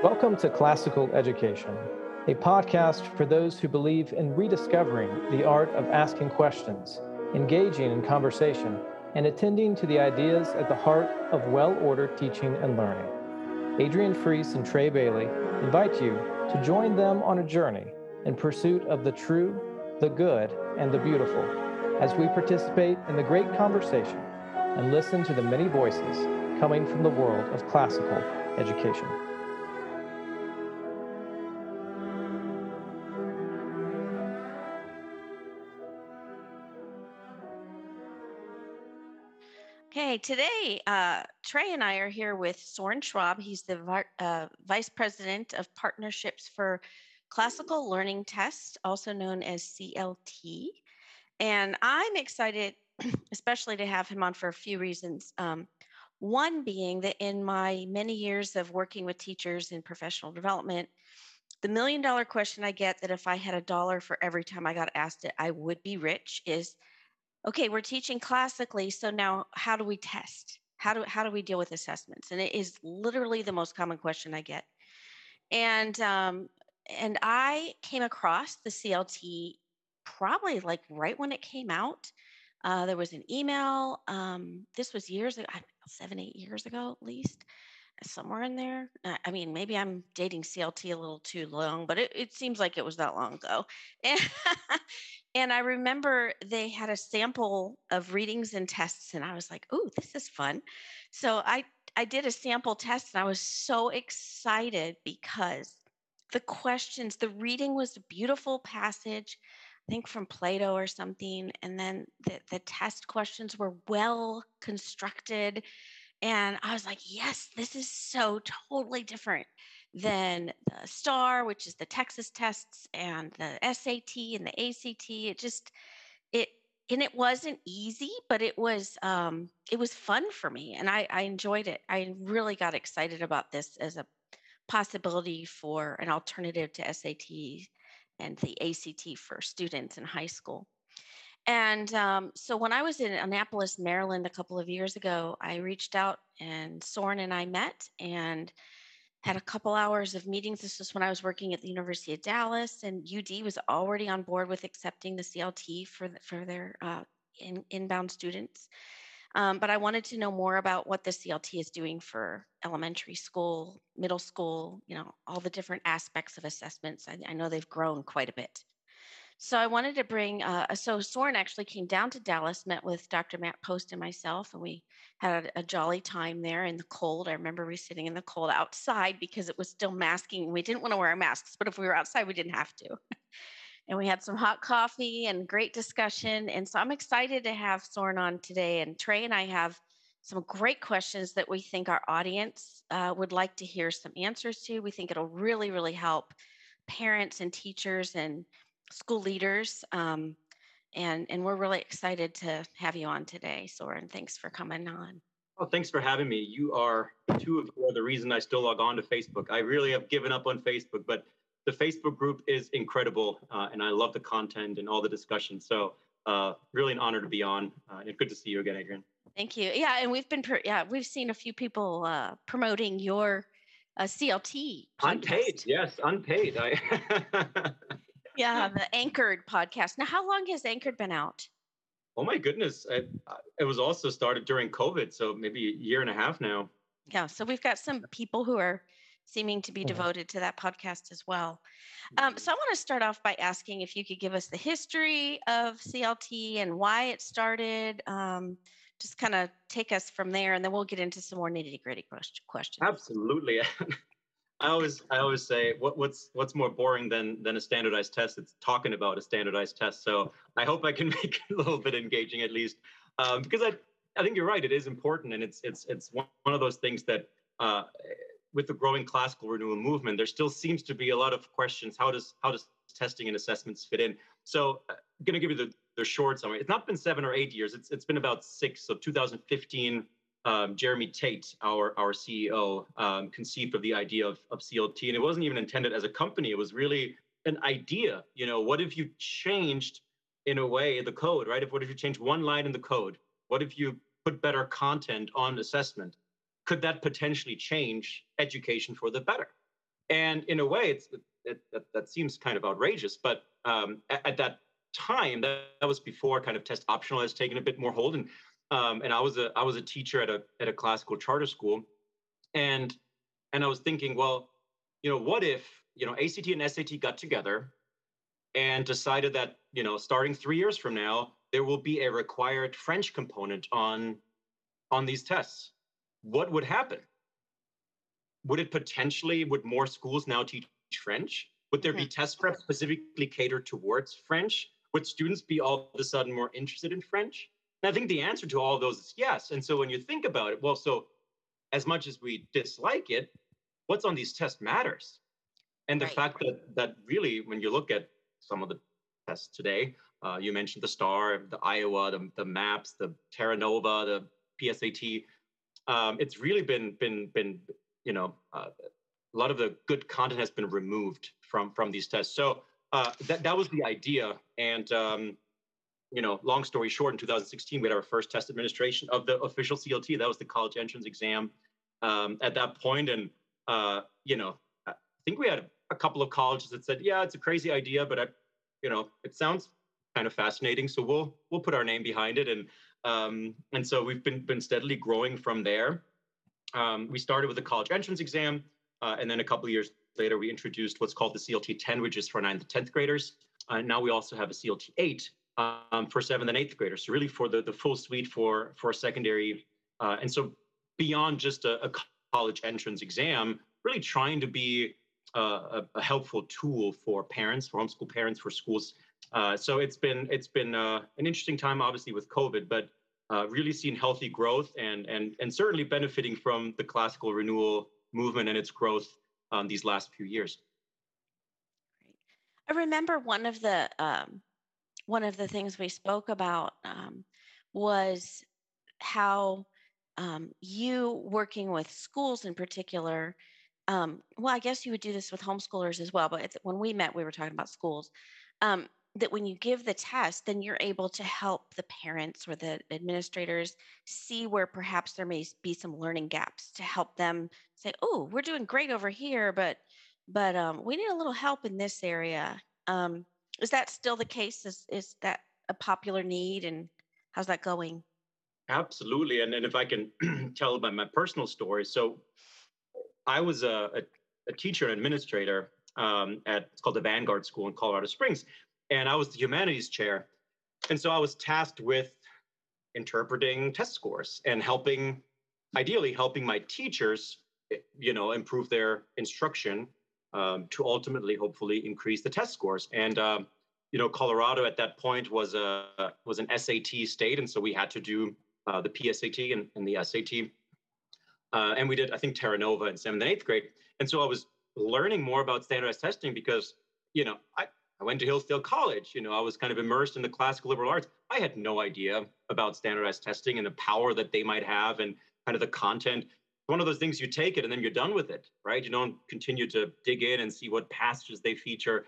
Welcome to Classical Education, a podcast for those who believe in rediscovering the art of asking questions, engaging in conversation, and attending to the ideas at the heart of well ordered teaching and learning. Adrienne Freas and Trae Bailey invite you to join them on a journey in pursuit of the true, the good, and the beautiful as we participate in the great conversation and listen to the many voices coming from the world of classical education. Today uh, Trae and I are here with Soren Schwab. He's the uh, Vice President of Partnerships for Classical Learning Tests, also known as CLT. And I'm excited, especially to have him on for a few reasons. Um, one being that in my many years of working with teachers in professional development, the million dollar question I get that if I had a dollar for every time I got asked it, I would be rich is okay, we're teaching classically, so now how do we test? How do how do we deal with assessments? And it is literally the most common question I get. And um, and I came across the CLT probably like right when it came out. Uh, there was an email. Um, this was years ago, seven, eight years ago at least, somewhere in there. I mean, maybe I'm dating CLT a little too long, but it, it seems like it was that long ago. And, and I remember they had a sample of readings and tests, and I was like, "Oh, this is fun." So I I did a sample test, and I was so excited because the questions, the reading was a beautiful passage, I think from Plato or something, and then the the test questions were well constructed, and I was like, "Yes, this is so totally different." than the STAR, which is the Texas tests, and the SAT and the ACT. It just it and it wasn't easy, but it was um, it was fun for me, and I, I enjoyed it. I really got excited about this as a possibility for an alternative to SAT and the ACT for students in high school. And um, so when I was in Annapolis, Maryland, a couple of years ago, I reached out and Soren and I met and had a couple hours of meetings. This was when I was working at the University of Dallas, and UD was already on board with accepting the CLT for the, for their uh, in, inbound students. Um, but I wanted to know more about what the CLT is doing for elementary school, middle school, you know, all the different aspects of assessments. I, I know they've grown quite a bit. So I wanted to bring, uh, so Soren actually came down to Dallas, met with Dr. Matt Post and myself, and we had a, a, jolly time there in the cold. I remember we sitting in the cold outside because it was still masking. We didn't want to wear our masks, but if we were outside, we didn't have to. and we had some hot coffee and great discussion. And so I'm excited to have Soren on today. And Trey and I have some great questions that we think our audience uh, would like to hear some answers to. We think it'll really, really help parents and teachers and school leaders. Um, and, and we're really excited to have you on today, Soren. Thanks for coming on. Oh, thanks for having me. You are two of you are the reason I still log on to Facebook. I really have given up on Facebook, but the Facebook group is incredible, uh, and I love the content and all the discussion. So, uh, really an honor to be on. Uh, and good to see you again, Adrienne. Thank you. Yeah, and we've been yeah we've seen a few people uh, promoting your uh, CLT. Podcast. Unpaid, yes, unpaid. I yeah, the Anchored podcast. Now, how long has Anchored been out? Oh my goodness, it, it was also started during COVID, so maybe a year and a half now. Yeah, so we've got some people who are seeming to be mm-hmm. devoted to that podcast as well. Um, so I want to start off by asking if you could give us the history of CLT and why it started. Um, just kind of take us from there, and then we'll get into some more nitty gritty questions. Absolutely. I always I always say what, what's what's more boring than than a standardized test? It's talking about a standardized test. So I hope I can make it a little bit engaging at least, um, because I I think you're right. It is important, and it's it's it's one of those things that uh, with the growing classical renewal movement, there still seems to be a lot of questions. How does how does testing and assessments fit in? So uh, I'm going to give you the the short summary. It's not been seven or eight years. It's it's been about six. So 2015 um, Jeremy Tate, our, our CEO, um, conceived of the idea of, of CLT. And it wasn't even intended as a company. It was really an idea. You know, what if you changed in a way the code, right? If what if you change one line in the code? What if you put better content on assessment? Could that potentially change education for the better? And in a way, it's it, that, that seems kind of outrageous, but um, at, at, that time, that, that, was before kind of test optional has taken a bit more hold. And um, and I was a I was a teacher at a at a classical charter school, and and I was thinking, well, you know, what if you know ACT and SAT got together and decided that you know starting three years from now there will be a required French component on on these tests. What would happen? Would it potentially would more schools now teach French? Would there mm-hmm. be test prep specifically catered towards French? Would students be all of a sudden more interested in French? And I think the answer to all of those is yes. And so when you think about it, well, so as much as we dislike it, what's on these tests matters. And the right. fact that that really, when you look at some of the tests today, uh, you mentioned the STAR, the Iowa, the, the MAPS, the Terra Nova, the PSAT. Um, it's really been been been you know uh, a lot of the good content has been removed from from these tests. So uh, that that was the idea, and um, you know, long story short, in 2016 we had our first test administration of the official CLT. That was the college entrance exam um, at that point, and uh, you know, I think we had a couple of colleges that said, yeah, it's a crazy idea, but I, you know, it sounds kind of fascinating, so we'll we'll put our name behind it, and um, and so we've been been steadily growing from there. Um, we started with the college entrance exam, uh, and then a couple of years later, we introduced what's called the CLT 10, which is for 9th to 10th graders. Uh, now we also have a CLT 8 um, for 7th and 8th graders. So really for the, the full suite for, for secondary. Uh, and so beyond just a, a, college entrance exam, really trying to be uh, a, a, helpful tool for parents, for homeschool parents, for schools. Uh, so it's been it's been uh, an interesting time, obviously with COVID, but uh, really seeing healthy growth and and and certainly benefiting from the classical renewal movement and its growth um, these last few years. I remember one of the um, one of the things we spoke about um, was how um, you working with schools in particular. Um, well, I guess you would do this with homeschoolers as well, but when we met, we were talking about schools. Um, that when you give the test, then you're able to help the parents or the administrators see where perhaps there may be some learning gaps to help them say, "Oh, we're doing great over here, but but um, we need a little help in this area." Um, is that still the case? Is is that a popular need, and how's that going? Absolutely, and and if I can tell about my personal story, so I was a, a, a teacher and administrator um, at it's called the Vanguard School in Colorado Springs, and I was the humanities chair. And so I was tasked with interpreting test scores and helping, ideally, helping my teachers, you know, improve their instruction um, to ultimately, hopefully, increase the test scores. And um, you know, Colorado at that point was a was an SAT state, and so we had to do uh, the PSAT and, and the SAT. Uh, and we did, I think, Terra Nova in seventh and eighth grade. And so I was learning more about standardized testing because, you know, I, I went to Hillsdale College. You know, I was kind of immersed in the classical liberal arts. I had no idea about standardized testing and the power that they might have and kind of the content. One of those things you take it and then you're done with it, right? You don't continue to dig in and see what passages they feature.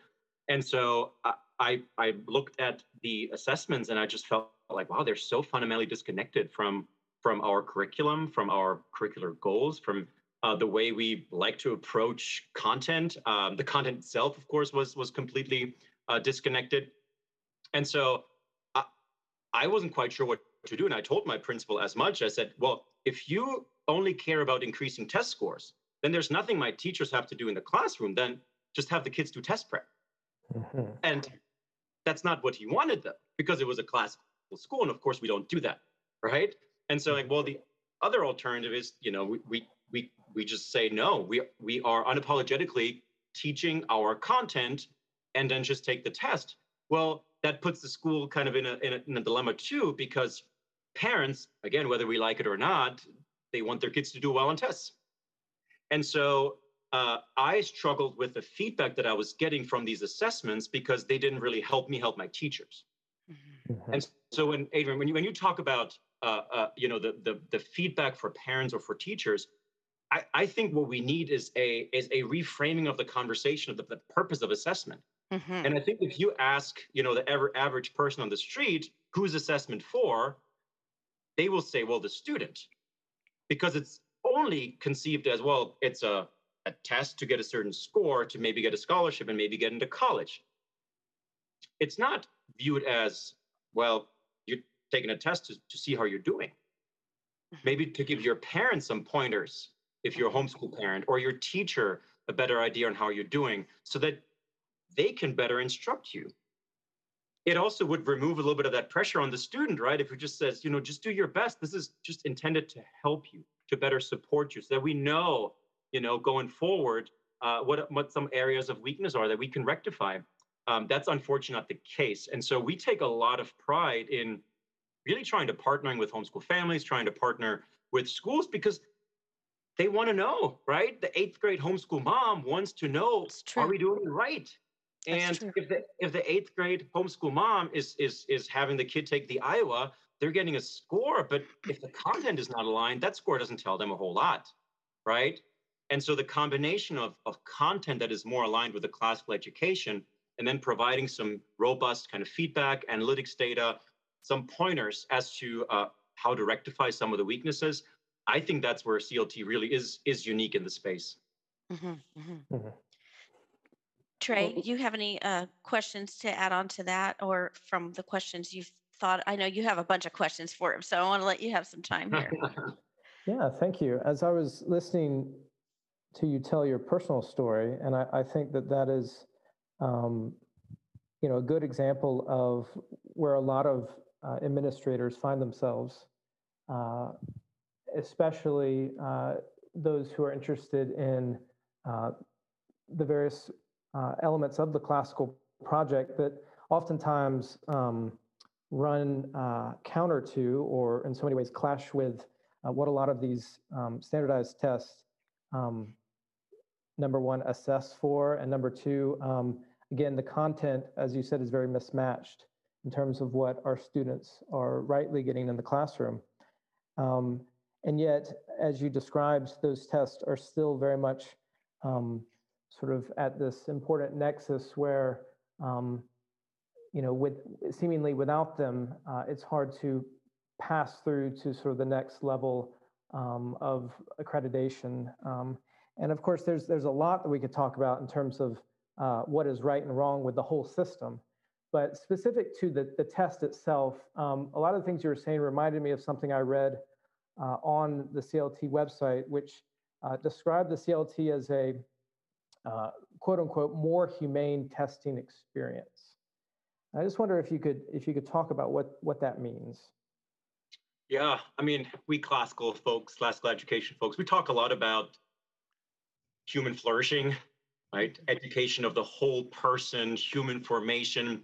And so I, I looked at the assessments and I just felt like, wow, they're so fundamentally disconnected from from our curriculum, from our curricular goals, from uh, the way we like to approach content. Um, the content itself, of course, was was completely uh, disconnected, and so I, I wasn't quite sure what to do. And I told my principal as much. I said, "Well, if you only care about increasing test scores, then there's nothing my teachers have to do in the classroom. Then just have the kids do test prep." Mm-hmm. And that's not what he wanted, though, because it was a classical school, and of course we don't do that, right? And so, like, well, the other alternative is, you know, we, we we we just say no. We we are unapologetically teaching our content and then just take the test. Well, that puts the school kind of in a, in a, in a dilemma too, because parents, again, whether we like it or not, they want their kids to do well on tests. And so uh, I struggled with the feedback that I was getting from these assessments because they didn't really help me help my teachers. Mm-hmm. And so, when Adrienne, when you when you talk about uh, uh, you know the, the the feedback for parents or for teachers, I, I think what we need is a is a reframing of the conversation of the, the purpose of assessment. Mm-hmm. And I think if you ask, you know, the ever average person on the street, who's assessment for, they will say, well, the student, because it's only conceived as well, it's a, a test to get a certain score to maybe get a scholarship and maybe get into college. It's not viewed as, well, you're taking a test to, to see how you're doing. Maybe to give your parents some pointers if you're a homeschool parent or your teacher a better idea on how you're doing so that they can better instruct you. It also would remove a little bit of that pressure on the student, right? If it just says, you know, just do your best. This is just intended to help you, to better support you, so that we know, you know, going forward, uh, what what some areas of weakness are that we can rectify. Um, that's unfortunately not the case, and so we take a lot of pride in really trying to partnering with homeschool families, trying to partner with schools because they want to know, right? The eighth grade homeschool mom wants to know, are we doing it right? And if the if the eighth grade homeschool mom is is is having the kid take the Iowa, they're getting a score. But if the content is not aligned, that score doesn't tell them a whole lot, right? And so the combination of of content that is more aligned with the classical education, and then providing some robust kind of feedback, analytics data, some pointers as to uh, how to rectify some of the weaknesses. I think that's where CLT really is is unique in the space. Mm-hmm, mm-hmm. Mm-hmm. Trae, you have any uh, questions to add on to that or from the questions you've thought? I know you have a bunch of questions for him, so I want to let you have some time here. yeah, thank you. As I was listening to you tell your personal story, and I, I think that that is, um, you know, a good example of where a lot of uh, administrators find themselves, uh, especially uh, those who are interested in uh, the various uh, elements of the classical project that oftentimes um, run uh, counter to or in so many ways clash with uh, what a lot of these um, standardized tests um, number one assess for and number two um, again the content as you said is very mismatched in terms of what our students are rightly getting in the classroom. Um, and yet as you described those tests are still very much um, sort of at this important nexus where, um, you know, with seemingly without them, uh, it's hard to pass through to sort of the next level um, of accreditation. Um, and of course, there's there's a lot that we could talk about in terms of uh, what is right and wrong with the whole system. But specific to the, the test itself, um, a lot of the things you were saying reminded me of something I read uh, on the CLT website, which uh, described the CLT as a uh, quote unquote more humane testing experience. I just wonder if you could if you could talk about what what that means. Yeah, I mean, we classical folks, classical education folks, we talk a lot about human flourishing, right? Education of the whole person, human formation.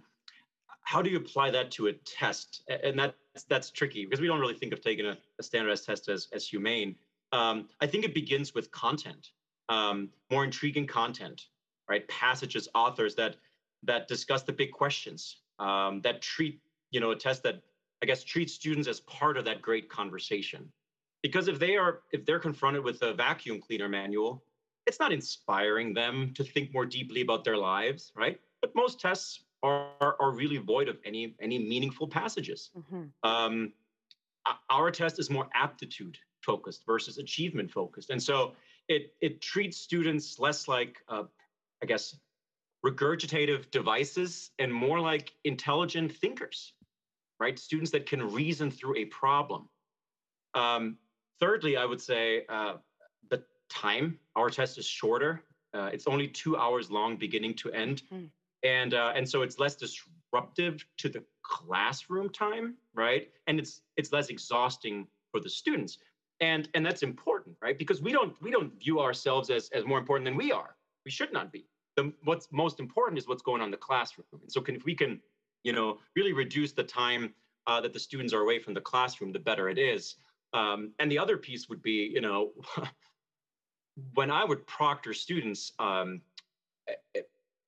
How do you apply that to a test? And that's that's tricky because we don't really think of taking a, a standardized test as as humane. Um, I think it begins with content um, more intriguing content, right? Passages, authors that that discuss the big questions, um, that treat you know a test that I guess treats students as part of that great conversation. Because if they are if they're confronted with a vacuum cleaner manual, it's not inspiring them to think more deeply about their lives, right? But most tests are are really void of any any meaningful passages. Mm-hmm. Um, our test is more aptitude focused versus achievement focused, and so it it treats students less like uh, I guess regurgitative devices and more like intelligent thinkers, right? Students that can reason through a problem. Um, thirdly, I would say uh, the time. Our test is shorter. Uh, it's only two hours long, beginning to end, mm. and uh, and so it's less disruptive to the classroom time, right? And it's it's less exhausting for the students and and that's important right? Because we don't we don't view ourselves as as more important than we are. We should not be. The what's most important is what's going on in the classroom. And so can, if we can you know really reduce the time uh, that the students are away from the classroom the better it is. Um, and the other piece would be you know when i would proctor students um, eh, eh,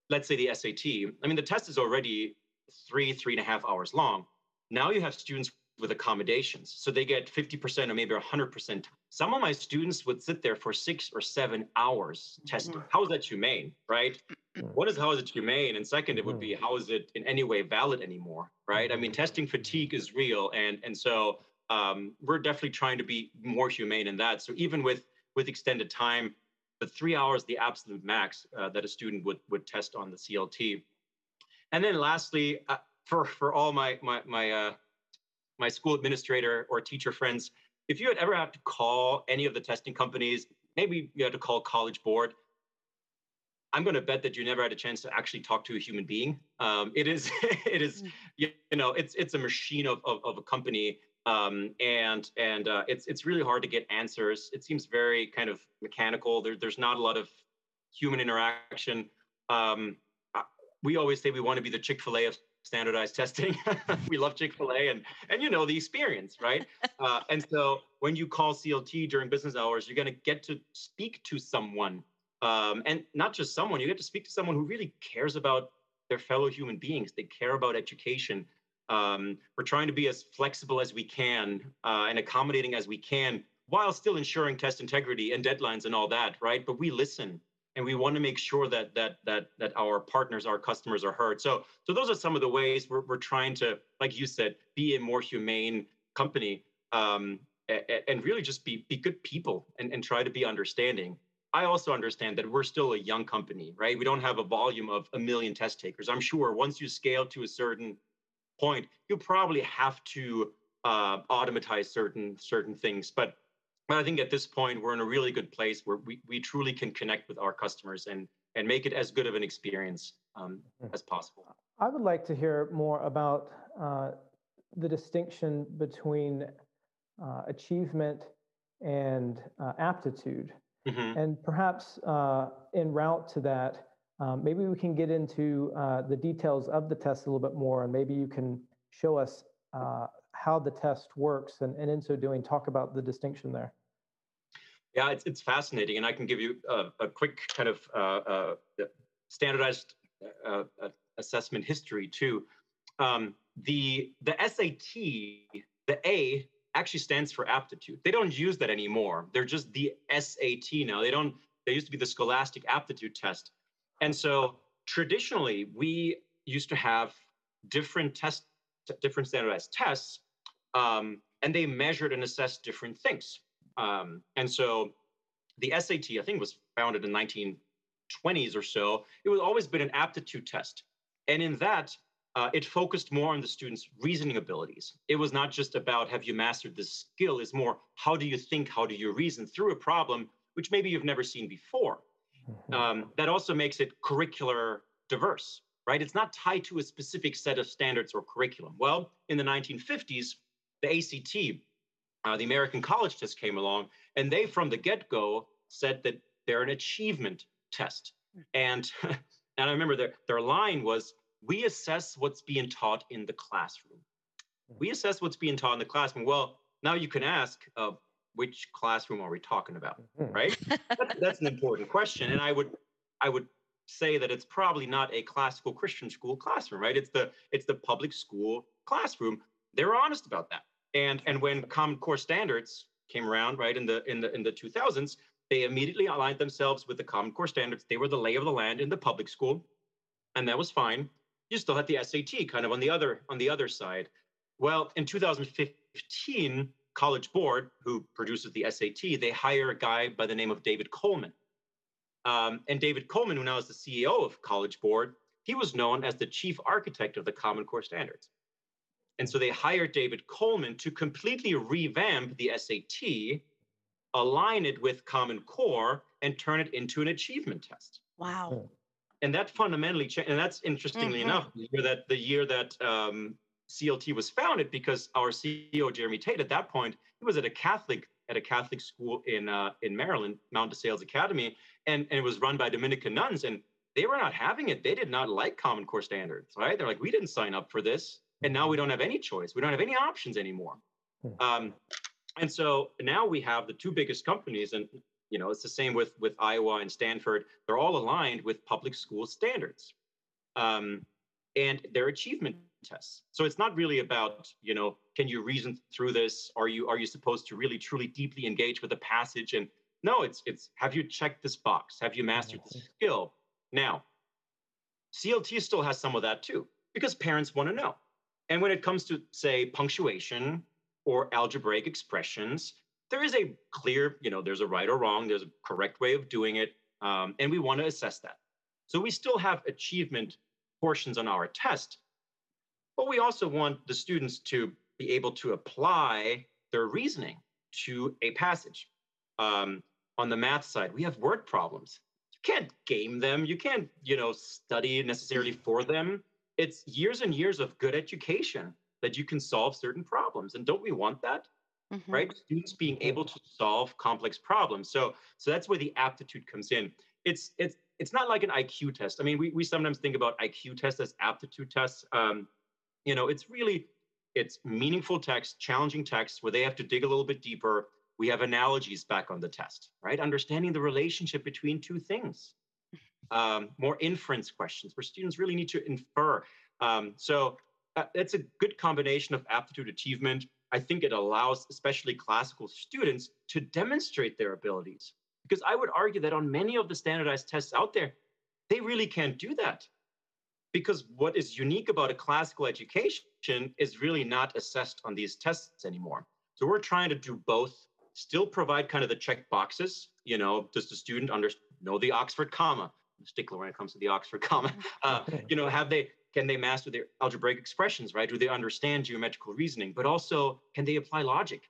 let's say the sat i mean the test is already three three and a half hours long. Now you have students with accommodations. So they get 50% or maybe 100%. Some of my students would sit there for six or seven hours testing. Mm-hmm. How is that humane, right? Mm-hmm. What is how is it humane? And second, it would be mm-hmm. how is it in any way valid anymore, right? I mean, testing fatigue is real, and and so um, we're definitely trying to be more humane in that. So even with with extended time, the three hours the absolute max uh, that a student would would test on the CLT. And then lastly, uh, for for all my my my uh, my school administrator or teacher friends, if you had ever had to call any of the testing companies, maybe you had to call College Board. I'm going to bet that you never had a chance to actually talk to a human being. Um, it is, it is, mm. you know, it's it's a machine of of, of a company, um, and and uh, it's it's really hard to get answers. It seems very kind of mechanical. There, there's not a lot of human interaction. Um, uh, we always say we want to be the Chick Fil A of standardized testing. we love Chick Fil A, and and you know the experience, right? Uh, and so when you call CLT during business hours, you're going to get to speak to someone, um, and not just someone. You get to speak to someone who really cares about their fellow human beings. They care about education. Um, we're trying to be as flexible as we can uh, and accommodating as we can, while still ensuring test integrity and deadlines and all that, right? But we listen and we want to make sure that that that that our partners our customers are heard. So so those are some of the ways we're, we're trying to like you said be a more humane company um, and, really just be be good people and, and try to be understanding. I also understand that we're still a young company right? We don't have a volume of a million test takers. I'm sure once you scale to a certain point you probably have to uh, automatize certain certain things. But but I think at this point we're in a really good place where we, we truly can connect with our customers and and make it as good of an experience um, mm-hmm. as possible. I would like to hear more about uh, the distinction between uh, achievement and uh, aptitude, mm-hmm. and perhaps uh, en route to that, um, maybe we can get into uh, the details of the test a little bit more, and maybe you can show us uh, how the test works, and, and in so doing, talk about the distinction there. Yeah, it's, it's fascinating. And I can give you a, a quick kind of uh, uh, standardized uh, uh, assessment history too. Um, the, the SAT, the A actually stands for aptitude. They don't use that anymore. They're just the SAT now. They don't, they used to be the scholastic aptitude test. And so traditionally, we used to have different tests, different standardized tests, um, and they measured and assessed different things. Um, and so the SAT, I think, was founded in 1920s or so. It was always been an aptitude test, and in that, uh, it focused more on the students' reasoning abilities. It was not just about have you mastered this skill; it's more how do you think, how do you reason through a problem, which maybe you've never seen before. Mm-hmm. Um, that also makes it curricular diverse, right? It's not tied to a specific set of standards or curriculum. Well, in the 1950s, the ACT uh, the American College Test came along, and they from the get-go said that they're an achievement test. And and I remember their their line was, "We assess what's being taught in the classroom. We assess what's being taught in the classroom." Well, now you can ask, uh, which classroom are we talking about, mm-hmm. right? that's, that's an important question, and I would I would say that it's probably not a classical Christian school classroom, right? It's the it's the public school classroom. They're honest about that. And and when Common Core standards came around, right in the in the in the 2000s, they immediately aligned themselves with the Common Core standards. They were the lay of the land in the public school, and that was fine. You still had the SAT kind of on the other on the other side. Well, in 2015, College Board, who produces the SAT, they hire a guy by the name of David Coleman. Um, and David Coleman, who now is the CEO of College Board, he was known as the chief architect of the Common Core standards. And so they hired David Coleman to completely revamp the SAT, align it with Common Core, and turn it into an achievement test. Wow. Hmm. And that fundamentally changed. And that's interestingly mm-hmm. enough, the year that the year that um, CLT was founded, because our CEO Jeremy Tate at that point he was at a Catholic at a Catholic school in uh, in Maryland, Mount DeSales Academy, and, and it was run by Dominican nuns, and they were not having it. They did not like Common Core standards, right? They're like, we didn't sign up for this and now we don't have any choice. We don't have any options anymore. Hmm. Um, and so now we have the two biggest companies, and you know it's the same with with Iowa and Stanford. They're all aligned with public school standards, um, and their achievement tests. So it's not really about you know can you reason through this? Are you are you supposed to really truly deeply engage with the passage? And no, it's it's have you checked this box? Have you mastered the skill? Now, CLT still has some of that too because parents want to know and when it comes to, say, punctuation or algebraic expressions, there is a clear, you know, there's a right or wrong, there's a correct way of doing it, um, and we want to assess that. So we still have achievement portions on our test, but we also want the students to be able to apply their reasoning to a passage. Um, on the math side, we have word problems. You can't game them. You can't, you know, study necessarily for them. It's years and years of good education that you can solve certain problems. And don't we want that? Mm-hmm. Right? Students being able to solve complex problems. So so that's where the aptitude comes in. It's it's it's not like an IQ test. I mean, we, we sometimes think about IQ tests as aptitude tests. Um, you know, it's really it's meaningful text, challenging text where they have to dig a little bit deeper. We have analogies back on the test, right? Understanding the relationship between two things. Um, more inference questions where students really need to infer. Um, so uh, it's a good combination of aptitude achievement. I think it allows, especially classical students, to demonstrate their abilities. Because I would argue that on many of the standardized tests out there, they really can't do that because what is unique about a classical education is really not assessed on these tests anymore. So we're trying to do both, still provide kind of the check boxes. You know, does the student under, know the Oxford comma? I'm stickler when it comes to the Oxford comma. Uh, you know, have they can they master their algebraic expressions, right? Do they understand geometrical reasoning? But also, can they apply logic?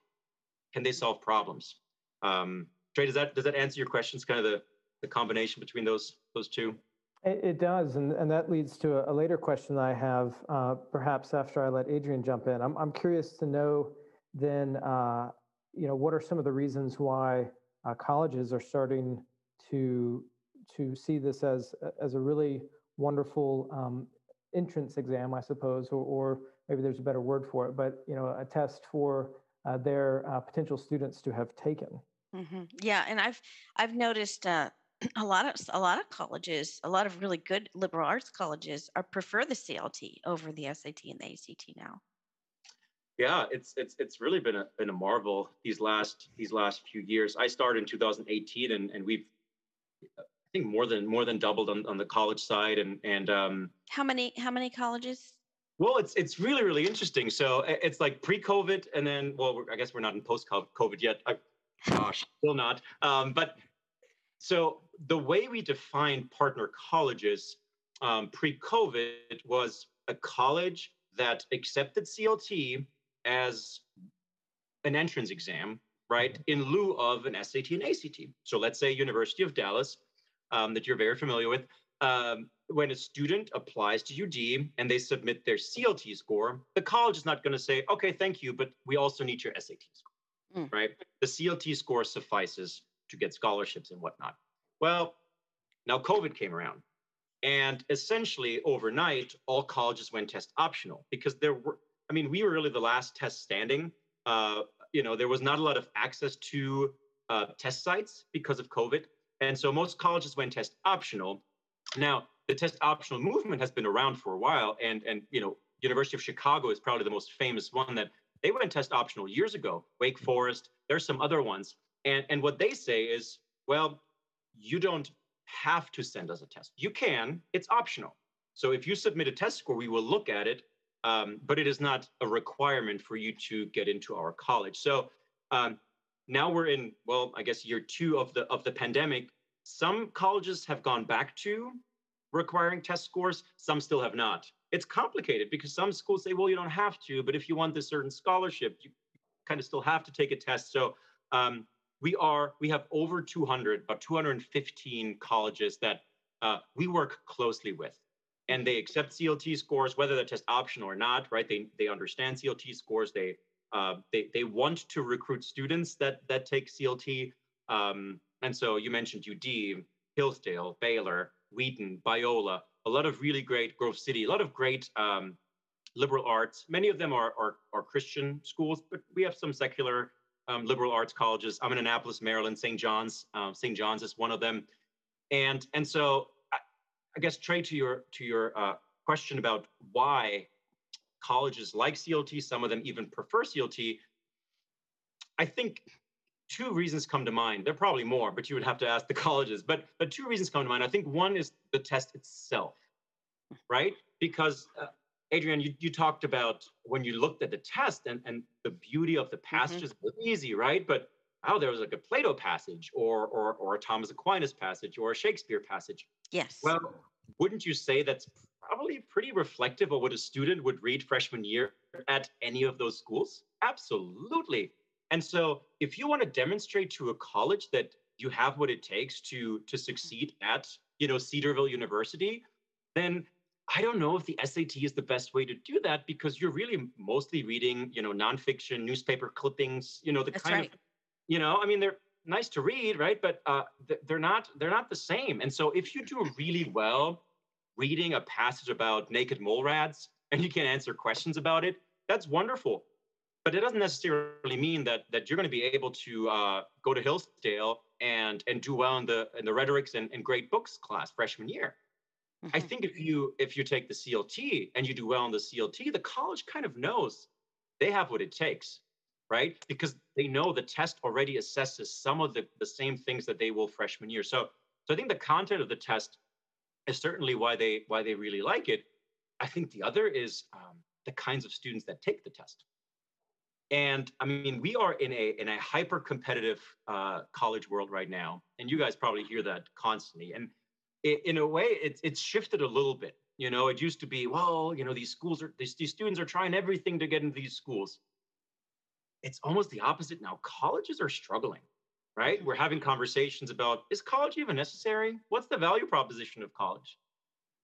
Can they solve problems? Um, Trae, does that does that answer your questions? Kind of the the combination between those those two. It, it does, and, and that leads to a, a later question I have, uh, perhaps after I let Adrienne jump in. I'm, I'm curious to know then, uh, you know, what are some of the reasons why uh, colleges are starting to to see this as as a really wonderful um, entrance exam, I suppose, or, or maybe there's a better word for it, but you know, a test for uh, their uh, potential students to have taken. Mm-hmm. Yeah, and I've I've noticed uh, a lot of a lot of colleges, a lot of really good liberal arts colleges, are prefer the CLT over the SAT and the ACT now. Yeah, it's it's it's really been a been a marvel these last these last few years. I started in 2018, and and we've I think more than more than doubled on, on the college side, and and um, how many how many colleges? Well, it's it's really really interesting. So it's like pre-COVID, and then well, I guess we're not in post-COVID yet. I, gosh, still not. Um, but so the way we defined partner colleges um, pre-COVID was a college that accepted CLT as an entrance exam, right, mm-hmm. in lieu of an SAT and ACT. So let's say University of Dallas, um, that you're very familiar with. Um, when a student applies to UD and they submit their CLT score, the college is not going to say, okay, thank you, but we also need your SAT score, mm. right? The CLT score suffices to get scholarships and whatnot. Well, now COVID came around. And essentially overnight, all colleges went test optional because there were, I mean, we were really the last test standing. Uh, you know, there was not a lot of access to uh, test sites because of COVID. And so most colleges went test optional. Now, the test optional movement has been around for a while. And, and you know, University of Chicago is probably the most famous one that they went test optional years ago. Wake Forest, there's some other ones. And, and what they say is, well, you don't have to send us a test. You can, it's optional. So if you submit a test score, we will look at it, um, but it is not a requirement for you to get into our college. So um, now we're in, well, I guess year two of the of the pandemic. Some colleges have gone back to requiring test scores. Some still have not. It's complicated because some schools say, well, you don't have to, but if you want this certain scholarship, you kind of still have to take a test. So um, we are we have over 200 about 215 colleges that uh, we work closely with and they accept clt scores whether they're test optional or not right they they understand clt scores they uh, they they want to recruit students that that take clt um, and so you mentioned ud hillsdale baylor wheaton biola a lot of really great grove city a lot of great um, liberal arts many of them are, are are christian schools but we have some secular um, liberal arts colleges. I'm in Annapolis, Maryland. St. John's, um, St. John's is one of them, and and so I, I guess Trae, to your to your uh, question about why colleges like CLT, some of them even prefer CLT. I think two reasons come to mind. There are probably more, but you would have to ask the colleges. But but two reasons come to mind. I think one is the test itself, right? Because uh, Adrienne, you, you talked about when you looked at the test and, and the beauty of the passages mm-hmm. was easy, right? But oh, there was like a Plato passage or, or, or a Thomas Aquinas passage or a Shakespeare passage. Yes. Well, wouldn't you say that's probably pretty reflective of what a student would read freshman year at any of those schools? Absolutely. And so if you want to demonstrate to a college that you have what it takes to to succeed at, you know, Cedarville University, then I don't know if the SAT is the best way to do that because you're really mostly reading, you know, nonfiction, newspaper clippings, you know, the That's kind right. of, you know, I mean, they're nice to read, right? But uh, they're not they're not the same. And so if you do really well reading a passage about naked mole rats and you can answer questions about it, that's wonderful. But it doesn't necessarily mean that that you're going to be able to uh, go to Hillsdale and and do well in the in the rhetorics and, and great books class freshman year. I Mhm. think if you if you take the CLT and you do well in the CLT, the college kind of knows they have what it takes, right? Because they know the test already assesses some of the, the same things that they will freshman year. So so I think the content of the test is certainly why they why they really like it. I think the other is um, the kinds of students that take the test. And I mean, we are in a in a hyper competitive uh, college world right now, and you guys probably hear that constantly. And i- in a way, it's it's shifted a little bit. You know, it used to be, well, you know, these schools are these, these students are trying everything to get into these schools. It's almost the opposite now. Colleges are struggling, right? Mhm. We're having conversations about is college even necessary? What's the value proposition of college?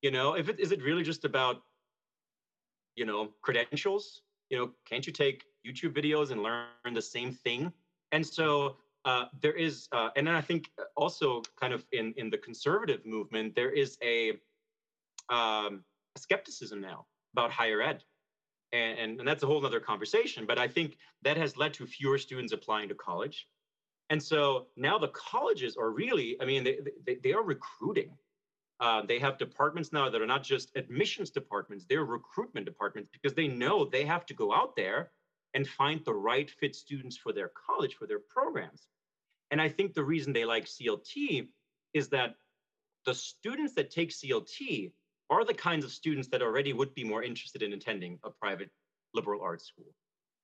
You know, if it is it really just about, you know, credentials? You know, can't you take YouTube videos and learn the same thing? And so uh, there is, uh, and then I think also kind of in in the conservative movement, there is a, um, a skepticism now about higher ed, and, and and that's a whole other conversation. But I think that has led to fewer students applying to college, and so now the colleges are really, I mean, they they, they are recruiting. Uh, they have departments now that are not just admissions departments; they're recruitment departments because they know they have to go out there and find the right fit students for their college for their programs. And I think the reason they like CLT is that the students that take CLT are the kinds of students that already would be more interested in attending a private liberal arts school.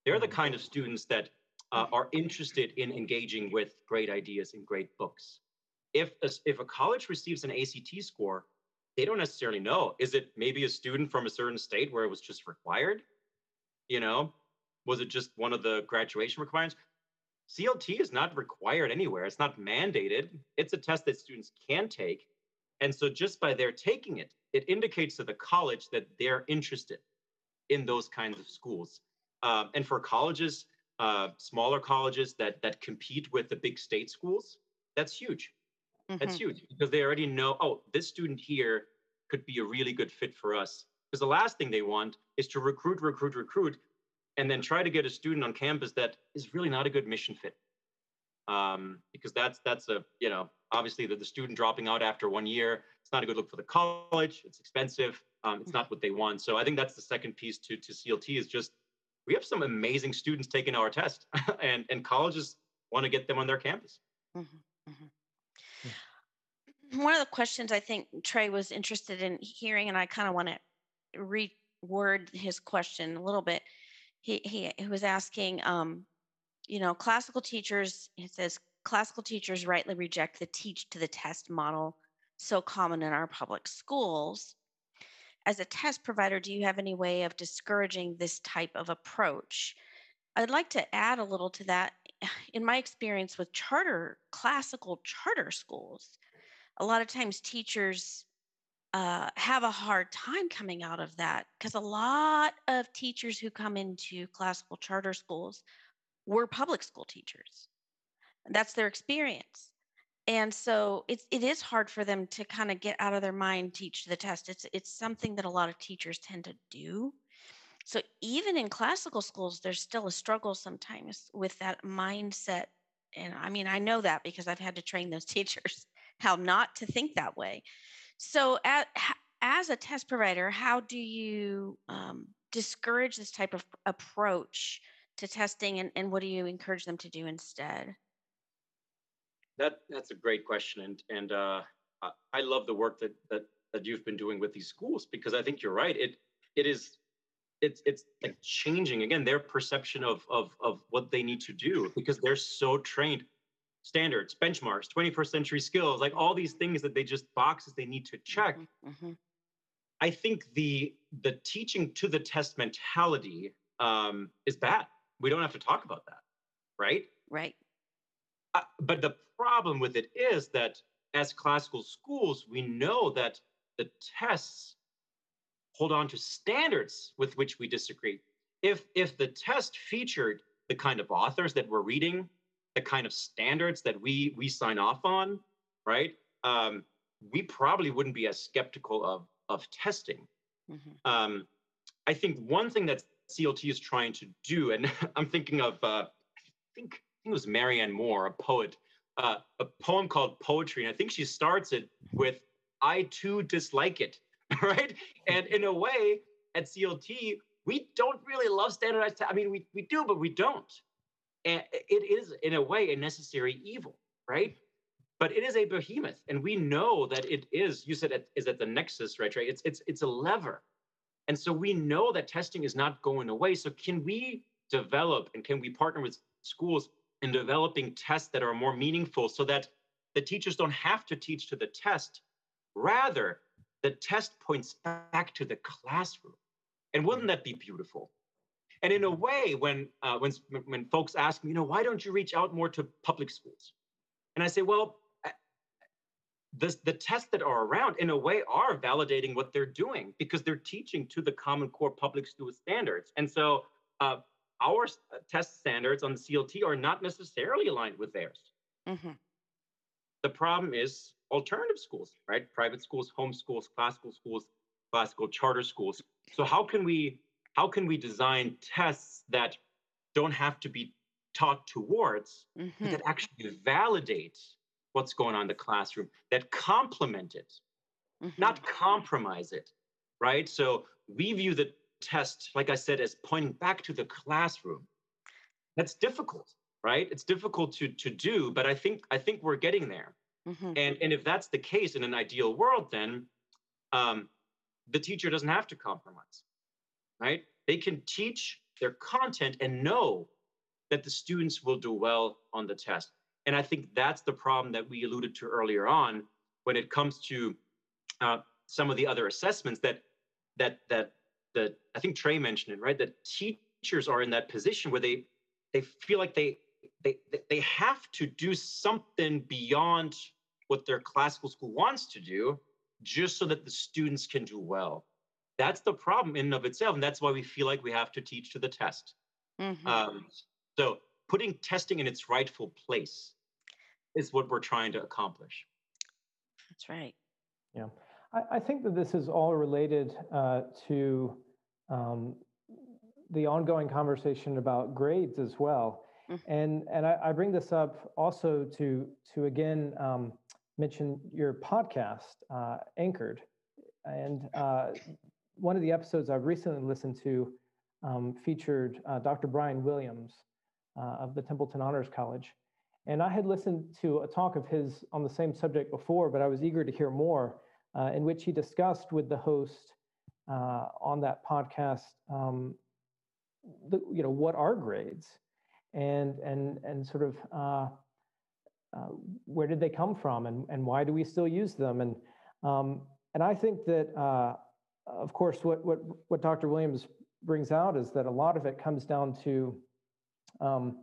They're the kind of students that uh, are interested in engaging with great ideas and great books. If a, if a college receives an ACT score, they don't necessarily know. Is it maybe a student from a certain state where it was just required? You know, was it just one of the graduation requirements? CLT is not required anywhere. It's not mandated. It's a test that students can take. And so just by their taking it, it indicates to the college that they're interested in those kinds of schools. Um, and for colleges, uh, smaller colleges that that compete with the big state schools, that's huge. That's Mhm. huge because they already know, oh, this student here could be a really good fit for us. Because the last thing they want is to recruit, recruit, recruit, and then try to get a student on campus that is really not a good mission fit. Um, because that's that's a you know obviously the, the student dropping out after one year. It's not a good look for the college. It's expensive. Um, it's not what they want. So I think that's the second piece to to CLT is just we have some amazing students taking our test, and and colleges want to get them on their campus. Mhm, mhm. One of the questions I think Trae was interested in hearing, and I kind of want to reword his question a little bit. He, he, he was asking, um, you know, classical teachers, he says, classical teachers rightly reject the teach to the test model so common in our public schools. As a test provider, do you have any way of discouraging this type of approach? I'd like to add a little to that. In my experience with charter, classical charter schools, a lot of times teachers uh, have a hard time coming out of that because a lot of teachers who come into classical charter schools were public school teachers. That's their experience. And so it's it is hard for them to kind of get out of their mind teach the test. It's it's something that a lot of teachers tend to do. So even in classical schools, there's still a struggle sometimes with that mindset. And I mean, I know that because I've had to train those teachers how not to think that way. So, at, as a test provider, how do you um, discourage this type of approach to testing, and, and what do you encourage them to do instead? That that's a great question, and and uh, I, love the work that that that you've been doing with these schools because I think you're right. It it is it's it's like changing again their perception of of of what they need to do because they're so trained standards benchmarks 21st century skills like all these things that they just boxes they need to check mm-hmm. mm-hmm. i think the the teaching to the test mentality um, is bad we don't have to talk about that right right uh, but the problem with it is that as classical schools we know that the tests hold on to standards with which we disagree. If if the test featured the kind of authors that we're reading, the kind of standards that we we sign off on, right? Um, we probably wouldn't be as skeptical of of testing. Mm-hmm. Um, I think one thing that CLT is trying to do, and I'm thinking of, uh, I think think it was Marianne Moore, a poet, uh, a poem called Poetry, and I think she starts it with "I too dislike it." right? And in a way, at CLT, we don't really love standardized. I mean, we, we do, but we don't. And it is, in a way, a necessary evil, right? But it is a behemoth, and we know that it is. You said it is at the nexus, right? Right. It's it's it's a lever, and so we know that testing is not going away. So can we develop and can we partner with schools in developing tests that are more meaningful, so that the teachers don't have to teach to the test, rather the test points back to the classroom. And wouldn't that be beautiful? And in a way, when uh, when when folks ask me, you know, why don't you reach out more to public schools? And I say, well, the, the tests that are around, in a way, are validating what they're doing because they're teaching to the Common Core public school standards. And so uh, our uh, test standards on the CLT are not necessarily aligned with theirs. Mm-hmm. The problem is alternative schools, right? Private schools, home schools, classical schools, classical charter schools. So how can we how can we design tests that don't have to be taught towards, mm-hmm. but that actually validate what's going on in the classroom, that complement it, mm-hmm. not compromise it, right? So we view the test, like I said, as pointing back to the classroom. That's difficult, right? It's difficult to to do, but I think I think we're getting there. Mm-hmm. And, and if that's the case in an ideal world, then um, the teacher doesn't have to compromise, right? They can teach their content and know that the students will do well on the test. And I think that's the problem that we alluded to earlier on when it comes to uh, some of the other assessments that that that that I think Trae mentioned it, right? That teachers are in that position where they they feel like they they they have to do something beyond what their classical school wants to do just so that the students can do well. That's the problem in and of itself and that's why we feel like we have to teach to the test. Mm-hmm. um, so putting testing in its rightful place is what we're trying to accomplish. That's right. Yeah i, I think that this is all related uh, to um, the ongoing conversation about grades as well Mm-hmm. And and I, I, bring this up also to to again um, mention your podcast, uh, Anchored, and uh, one of the episodes I've recently listened to um, featured uh, Dr. Brian Williams uh, of the Templeton Honors College, and I had listened to a talk of his on the same subject before, but I was eager to hear more, uh, in which he discussed with the host uh, on that podcast. Um, the, you know what are grades and and and sort of uh, uh, where did they come from and, and why do we still use them and um, and I think that uh, of course what what what Dr. Williams brings out is that a lot of it comes down to um,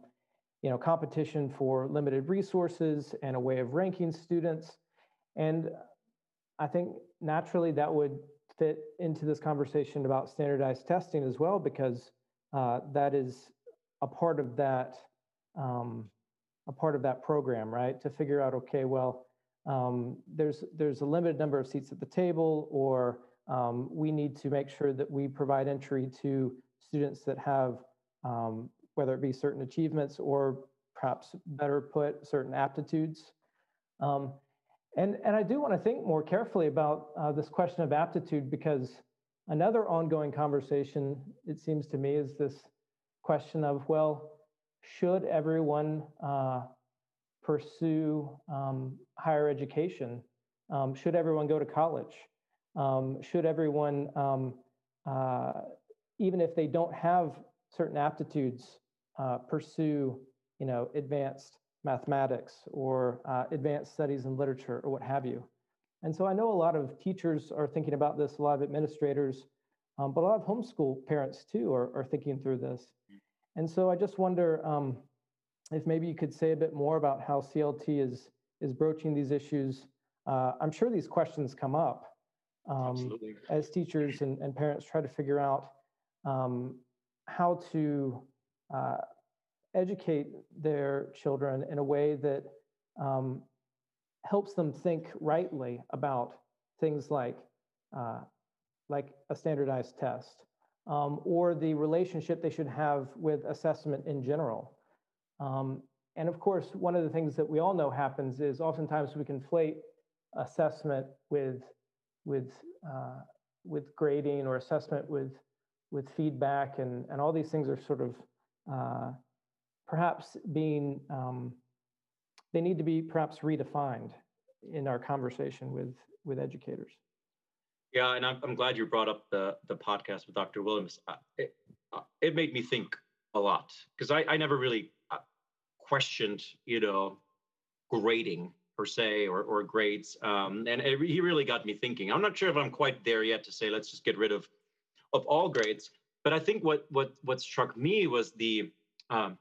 you know competition for limited resources and a way of ranking students and I think naturally that would fit into this conversation about standardized testing as well because uh, that is a part of that um, a part of that program, right? To figure out, okay, well, um, there's there's a limited number of seats at the table, or um, we need to make sure that we provide entry to students that have um, whether it be certain achievements or perhaps better put certain aptitudes. Um, and, and I do want to think more carefully about uh, this question of aptitude because another ongoing conversation, it seems to me, is this question of, well, should everyone uh, pursue um, higher education? Um, should everyone go to college? Um, should everyone um, uh, even if they don't have certain aptitudes, uh, pursue, you know, advanced mathematics or uh, advanced studies in literature or what have you. And so I know a lot of teachers are thinking about this, a lot of administrators, um, but a lot of homeschool parents too are, are thinking through this. And so I just wonder um, if maybe you could say a bit more about how CLT is, is broaching these issues. Uh, I'm sure these questions come up um, as teachers and, and parents try to figure out um, how to uh, educate their children in a way that um, helps them think rightly about things like uh, like a standardized test um, or the relationship they should have with assessment in general. Um, and of course, one of the things that we all know happens is oftentimes we conflate assessment with with uh, with grading or assessment with with feedback and and all these things are sort of uh, perhaps being um, they need to be perhaps redefined in our conversation with with educators. Yeah, and I'm, I'm glad you brought up the the podcast with Dr. Williams. Uh, it, uh, it made me think a lot because I, I never really uh, questioned, you know, grading per se or, or grades. Um, and it, he really got me thinking. I'm not sure if I'm quite there yet to say let's just get rid of of all grades. But I think what what what struck me was the um,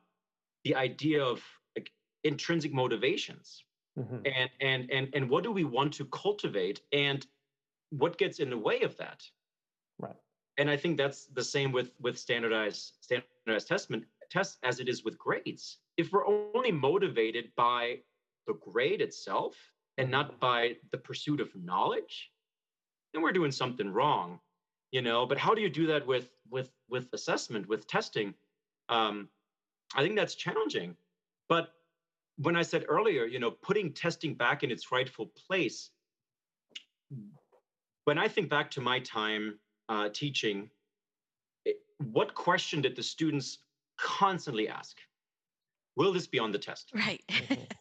the idea of like intrinsic motivations. Mm-hmm. and and and and what do we want to cultivate and what gets in the way of that? Right. And i think that's the same with with standardized standardized testament tests as it is with grades. If we're only motivated by the grade itself and not mm-hmm. by the pursuit of knowledge then we're doing something wrong you know? But how do you do that with with with assessment with testing? Um, I think that's challenging. But when I said earlier, you know, putting testing back in its rightful place, when I think back to my time uh, teaching, it, what question did the students constantly ask? Will this be on the test? Right.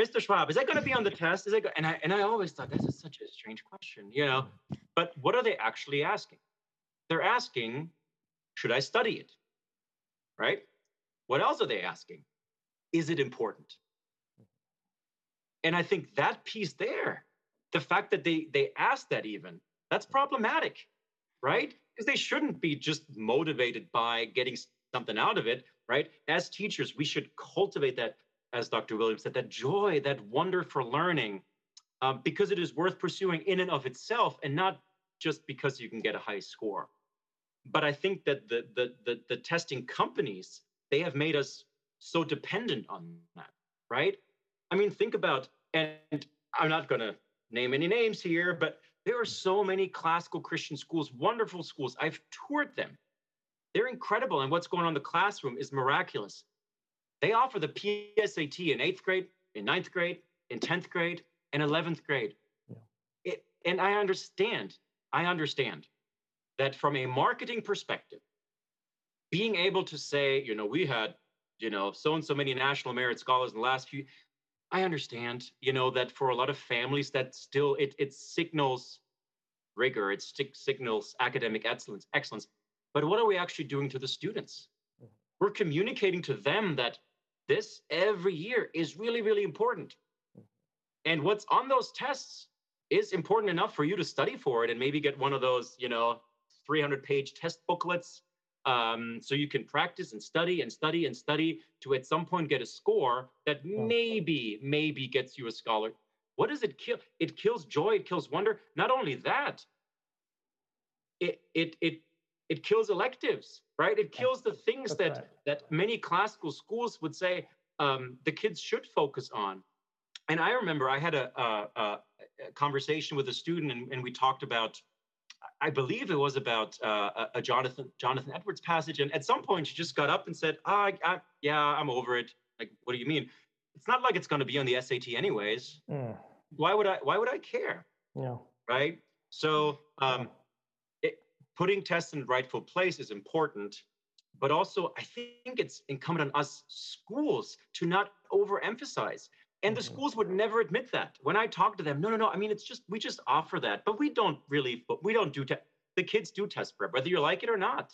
Mr. Schwab, is that going to be on the test? Is it? Go-? And I and I always thought this is such a strange question, you know. But what are they actually asking? They're asking, should I study it? Right? What else are they asking? Is it important? And I think that piece there, the fact that they they ask that even, that's problematic, right? Because they shouldn't be just motivated by getting something out of it, right? As teachers, we should cultivate that, as Dr. Williams said, that joy, that wonder for learning, um, because it is worth pursuing in and of itself, and not just because you can get a high score. But I think that the the the, the testing companies they have made us so dependent on that, right? I mean, think about, and I'm not going to name any names here, but there are so many classical Christian schools, wonderful schools. I've toured them. They're incredible. And what's going on in the classroom is miraculous. They offer the PSAT in eighth grade, in ninth grade, in 10th grade, and 11th grade. Yeah. It, and I understand, I understand that from a marketing perspective, being able to say, you know, we had, you know, so and so many national merit scholars in the last few. I understand, you know, that for a lot of families, that still it it signals rigor, it signals academic excellence, excellence. But what are we actually doing to the students? Mm-hmm. We're communicating to them that this every year is really, really important. Mm-hmm. And what's on those tests is important enough for you to study for it and maybe get one of those, you know, 300 page test booklets um, so you can practice and study and study and study to at some point get a score that maybe, maybe gets you a scholar. What does it kill? It kills joy, it kills wonder. Not only that, it it it it kills electives, right? It kills the things That's that right. that many classical schools would say um, the kids should focus on. And I remember I had a, a, a conversation with a student, and, and we talked about I believe it was about uh, a Jonathan Jonathan Edwards passage, and at some point she just got up and said, oh, I, I, "Yeah, I'm over it." Like, what do you mean? It's not like it's going to be on the SAT anyways. Mm. Why would I? Why would I care? Yeah. Right. So, um, it, putting tests in the rightful place is important, but also I think it's incumbent on us schools to not overemphasize. And the mm-hmm. schools would never admit that. When I talk to them, no, no, no. I mean, it's just we just offer that, but we don't really. But we don't do. Te- the kids do test prep, whether you like it or not.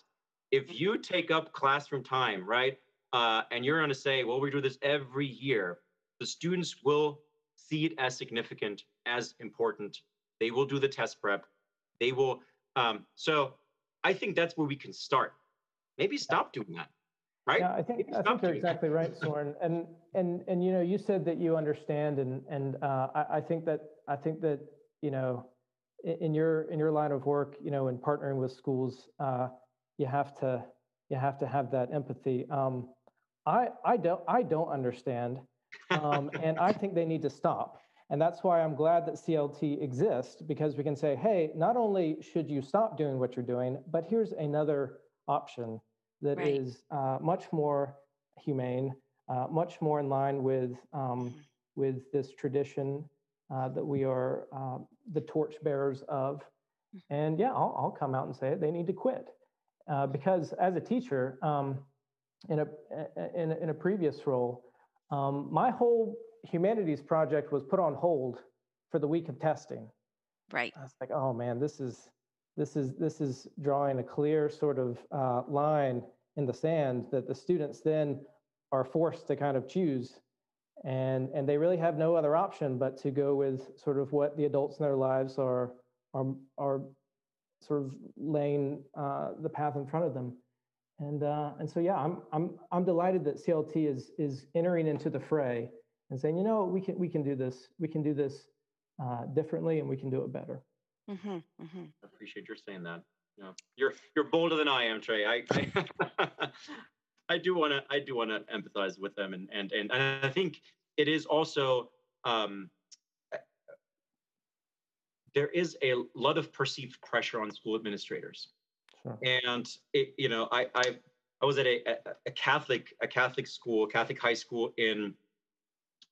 If you take up classroom time, right, uh, and you're going to say, well, we do this every year, the students will see it as significant, as important. They will do the test prep. They will. Um, so I think that's where we can start. Maybe stop doing that right? Yeah, I think I think you're exactly right, Soren. And and and you know, you said that you understand, and and uh, I, I think that I think that you know, in your in your line of work, you know, in partnering with schools, uh, you have to you have to have that empathy. Um, I I don't I don't understand, um, and I think they need to stop. And that's why I'm glad that CLT exists because we can say, hey, not only should you stop doing what you're doing, but here's another option that right. is uh, much more humane, uh, much more in line with um, mm-hmm. with this tradition uh, that we are uh, the torchbearers of. Mm-hmm. And yeah, I'll, I'll, come out and say it. They need to quit uh, because as a teacher, um, in a in a, in a previous role, um, my whole humanities project was put on hold for the week of testing. Right. I was like, oh man, this is this is this is drawing a clear sort of uh, line in the sand that the students then are forced to kind of choose. And and they really have no other option but to go with sort of what the adults in their lives are are are sort of laying uh, the path in front of them. And uh, and so yeah i'm i'm i'm delighted that clt is is entering into the fray and saying you know we can we can do this we can do this uh, differently and we can do it better Mm-hmm, mm-hmm. I appreciate your saying that. Yeah, you're you're bolder than I am, Trae. I I, I do want to I do want to empathize with them, and and and and I think it is also um, there is a lot of perceived pressure on school administrators, sure. and it, you know I I I was at a, a, a Catholic a Catholic school, Catholic high school in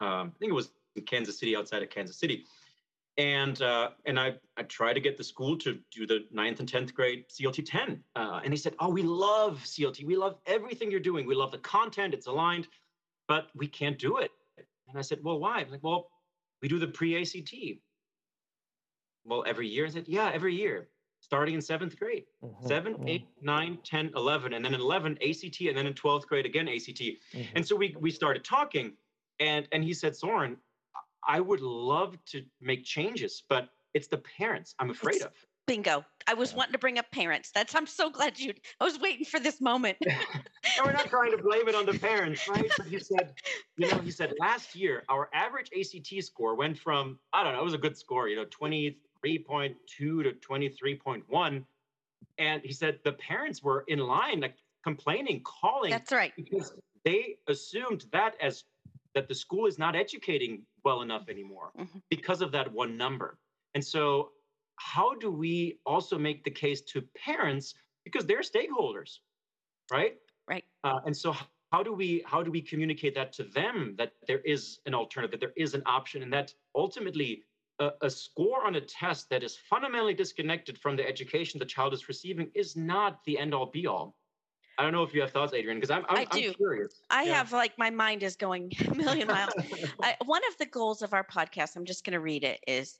um, I think it was in Kansas City, outside of Kansas City and uh, and I I tried to get the school to do the ninth and tenth grade CLT 10, uh, and they said, "Oh, we love CLT. We love everything you're doing. We love the content. It's aligned, but we can't do it." And I said, "Well, why?" I'm like, "Well, we do the pre-ACT." Well, every year. I said, "Yeah, every year." Starting in seventh grade, mm-hmm. 7 mm-hmm. 8, 9, 10, 11, and then in 11, ACT, and then in 12th grade, again, ACT. Mm-hmm. And so we, we started talking, and, and he said, Soren, I would love to make changes, but it's the parents I'm afraid it's, of. Bingo. I was yeah. wanting to bring up parents. That's I'm so glad you I was waiting for this moment. and we're not trying to blame it on the parents, right? But he said, you know, he said last year our average ACT score went from, I don't know, it was a good score, you know, 23.2 to 23.1. And he said the parents were in line, like complaining, calling. That's right. Because they assumed that as that the school is not educating well enough anymore mm-hmm. because of that one number. And so, how do we also make the case to parents because they're stakeholders, right? Right. Uh, and so, how do we how do we communicate that to them that there is an alternative, that there is an option, and that ultimately a, a score on a test that is fundamentally disconnected from the education the child is receiving is not the end all be all. I don't know if you have thoughts, Adrienne, because I'm, I'm, I do. I'm curious. I yeah. have like my mind is going a million miles. I, one of the goals of our podcast, I'm just going to read it, is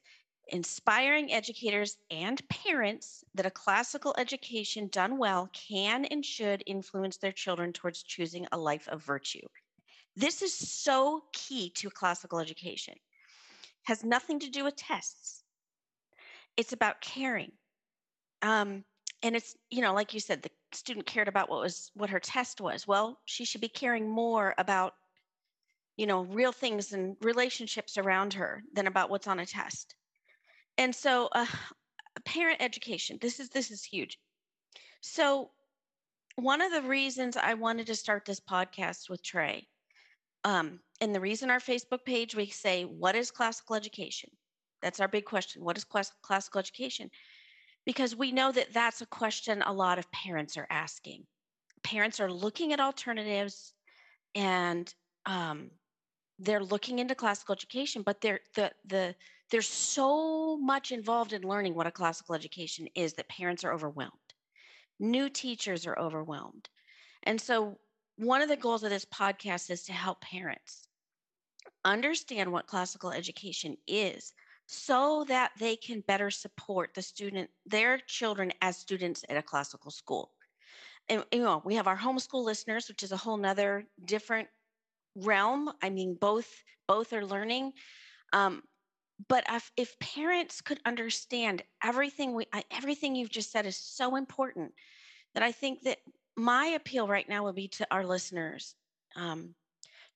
inspiring educators and parents that a classical education done well can and should influence their children towards choosing a life of virtue. This is so key to classical education. Has nothing to do with tests. It's about caring. Um, and it's you know like you said the student cared about what was what her test was. Well she should be caring more about you know real things and relationships around her than about what's on a test. And so uh, parent education this is this is huge. So one of the reasons i wanted to start this podcast with Trae um, and the reason our facebook page we say what is classical education? That's our big question. What is class- classical education because we know that that's a question a lot of parents are asking. Parents are looking at alternatives and um, they're looking into classical education, but they're, the, the, there's so much involved in learning what a classical education is that parents are overwhelmed. New teachers are overwhelmed. And so, one of the goals of this podcast is to help parents understand what classical education is so that they can better support the student, their children as students at a classical school. and you know, we have our homeschool listeners, which is a whole nother different realm. I mean, both both are learning. Um, but if, if parents could understand everything we everything you've just said is so important that I think that my appeal right now would be to our listeners um,